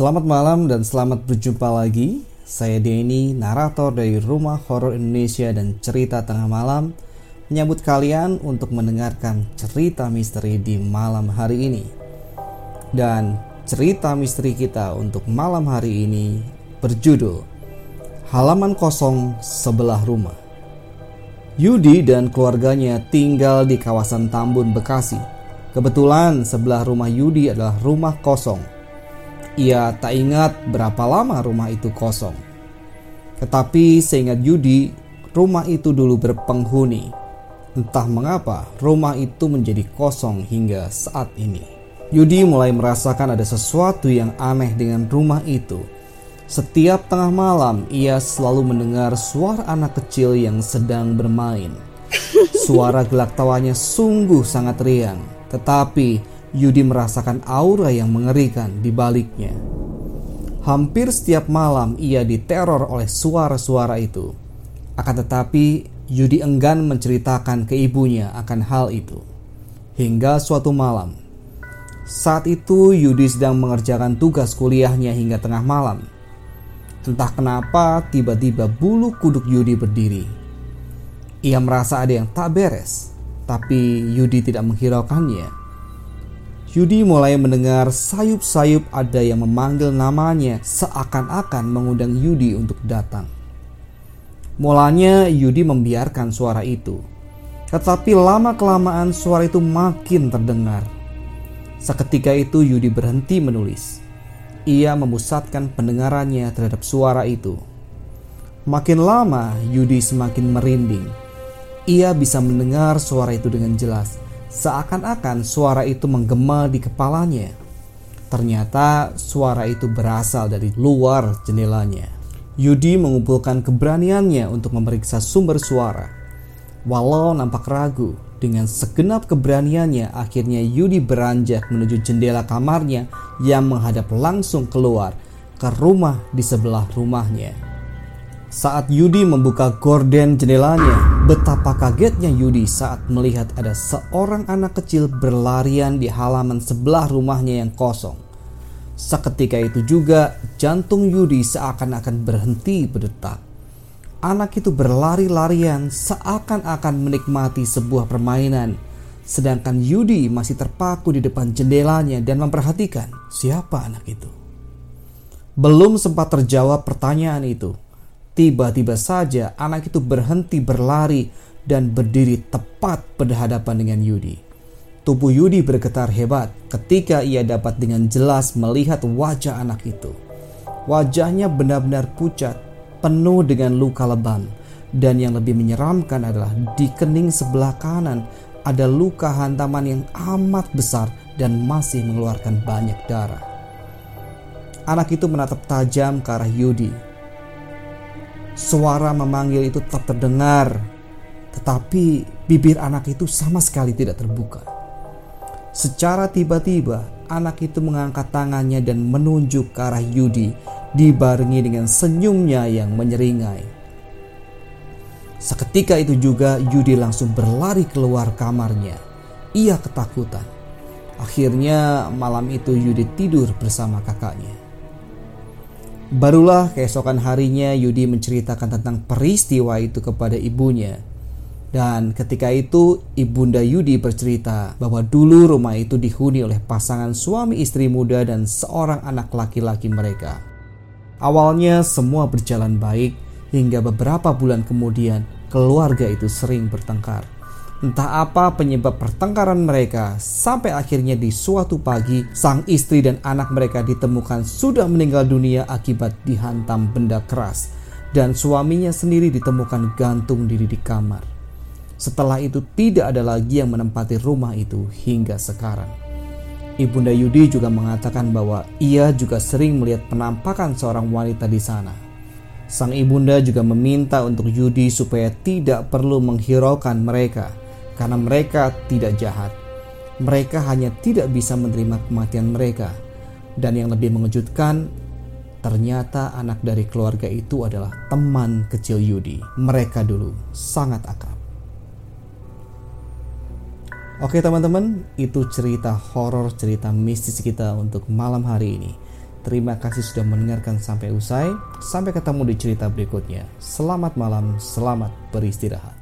Selamat malam dan selamat berjumpa lagi. Saya Denny, narator dari Rumah Horor Indonesia dan Cerita Tengah Malam, menyambut kalian untuk mendengarkan cerita misteri di malam hari ini. Dan cerita misteri kita untuk malam hari ini berjudul Halaman Kosong Sebelah Rumah. Yudi dan keluarganya tinggal di kawasan Tambun, Bekasi. Kebetulan sebelah rumah Yudi adalah rumah kosong. Ia tak ingat berapa lama rumah itu kosong. Tetapi seingat Yudi, rumah itu dulu berpenghuni. Entah mengapa rumah itu menjadi kosong hingga saat ini. Yudi mulai merasakan ada sesuatu yang aneh dengan rumah itu. Setiap tengah malam, ia selalu mendengar suara anak kecil yang sedang bermain. Suara gelak tawanya sungguh sangat riang, tetapi Yudi merasakan aura yang mengerikan di baliknya. Hampir setiap malam ia diteror oleh suara-suara itu. Akan tetapi, Yudi enggan menceritakan ke ibunya akan hal itu. Hingga suatu malam, saat itu Yudi sedang mengerjakan tugas kuliahnya hingga tengah malam. Entah kenapa tiba-tiba bulu kuduk Yudi berdiri. Ia merasa ada yang tak beres, tapi Yudi tidak menghiraukannya. Yudi mulai mendengar sayup-sayup ada yang memanggil namanya seakan-akan mengundang Yudi untuk datang. Mulanya Yudi membiarkan suara itu. Tetapi lama-kelamaan suara itu makin terdengar. Seketika itu Yudi berhenti menulis ia memusatkan pendengarannya terhadap suara itu. Makin lama, Yudi semakin merinding. Ia bisa mendengar suara itu dengan jelas, seakan-akan suara itu menggema di kepalanya. Ternyata suara itu berasal dari luar jendelanya. Yudi mengumpulkan keberaniannya untuk memeriksa sumber suara. Walau nampak ragu, dengan segenap keberaniannya, akhirnya Yudi beranjak menuju jendela kamarnya yang menghadap langsung keluar ke rumah di sebelah rumahnya. Saat Yudi membuka gorden jendelanya, betapa kagetnya Yudi saat melihat ada seorang anak kecil berlarian di halaman sebelah rumahnya yang kosong. Seketika itu juga jantung Yudi seakan-akan berhenti berdetak anak itu berlari-larian seakan-akan menikmati sebuah permainan. Sedangkan Yudi masih terpaku di depan jendelanya dan memperhatikan siapa anak itu. Belum sempat terjawab pertanyaan itu. Tiba-tiba saja anak itu berhenti berlari dan berdiri tepat berhadapan dengan Yudi. Tubuh Yudi bergetar hebat ketika ia dapat dengan jelas melihat wajah anak itu. Wajahnya benar-benar pucat penuh dengan luka lebam. Dan yang lebih menyeramkan adalah di kening sebelah kanan ada luka hantaman yang amat besar dan masih mengeluarkan banyak darah. Anak itu menatap tajam ke arah Yudi. Suara memanggil itu tetap terdengar, tetapi bibir anak itu sama sekali tidak terbuka. Secara tiba-tiba, anak itu mengangkat tangannya dan menunjuk ke arah Yudi dibarengi dengan senyumnya yang menyeringai. Seketika itu juga Yudi langsung berlari keluar kamarnya. Ia ketakutan. Akhirnya malam itu Yudi tidur bersama kakaknya. Barulah keesokan harinya Yudi menceritakan tentang peristiwa itu kepada ibunya. Dan ketika itu ibunda Yudi bercerita bahwa dulu rumah itu dihuni oleh pasangan suami istri muda dan seorang anak laki-laki mereka. Awalnya semua berjalan baik hingga beberapa bulan kemudian keluarga itu sering bertengkar. Entah apa penyebab pertengkaran mereka sampai akhirnya di suatu pagi sang istri dan anak mereka ditemukan sudah meninggal dunia akibat dihantam benda keras dan suaminya sendiri ditemukan gantung diri di kamar. Setelah itu tidak ada lagi yang menempati rumah itu hingga sekarang. Ibunda Yudi juga mengatakan bahwa ia juga sering melihat penampakan seorang wanita di sana. Sang ibunda juga meminta untuk Yudi supaya tidak perlu menghiraukan mereka karena mereka tidak jahat. Mereka hanya tidak bisa menerima kematian mereka. Dan yang lebih mengejutkan, ternyata anak dari keluarga itu adalah teman kecil Yudi. Mereka dulu sangat akrab. Oke teman-teman, itu cerita horor, cerita mistis kita untuk malam hari ini. Terima kasih sudah mendengarkan sampai usai. Sampai ketemu di cerita berikutnya. Selamat malam, selamat beristirahat.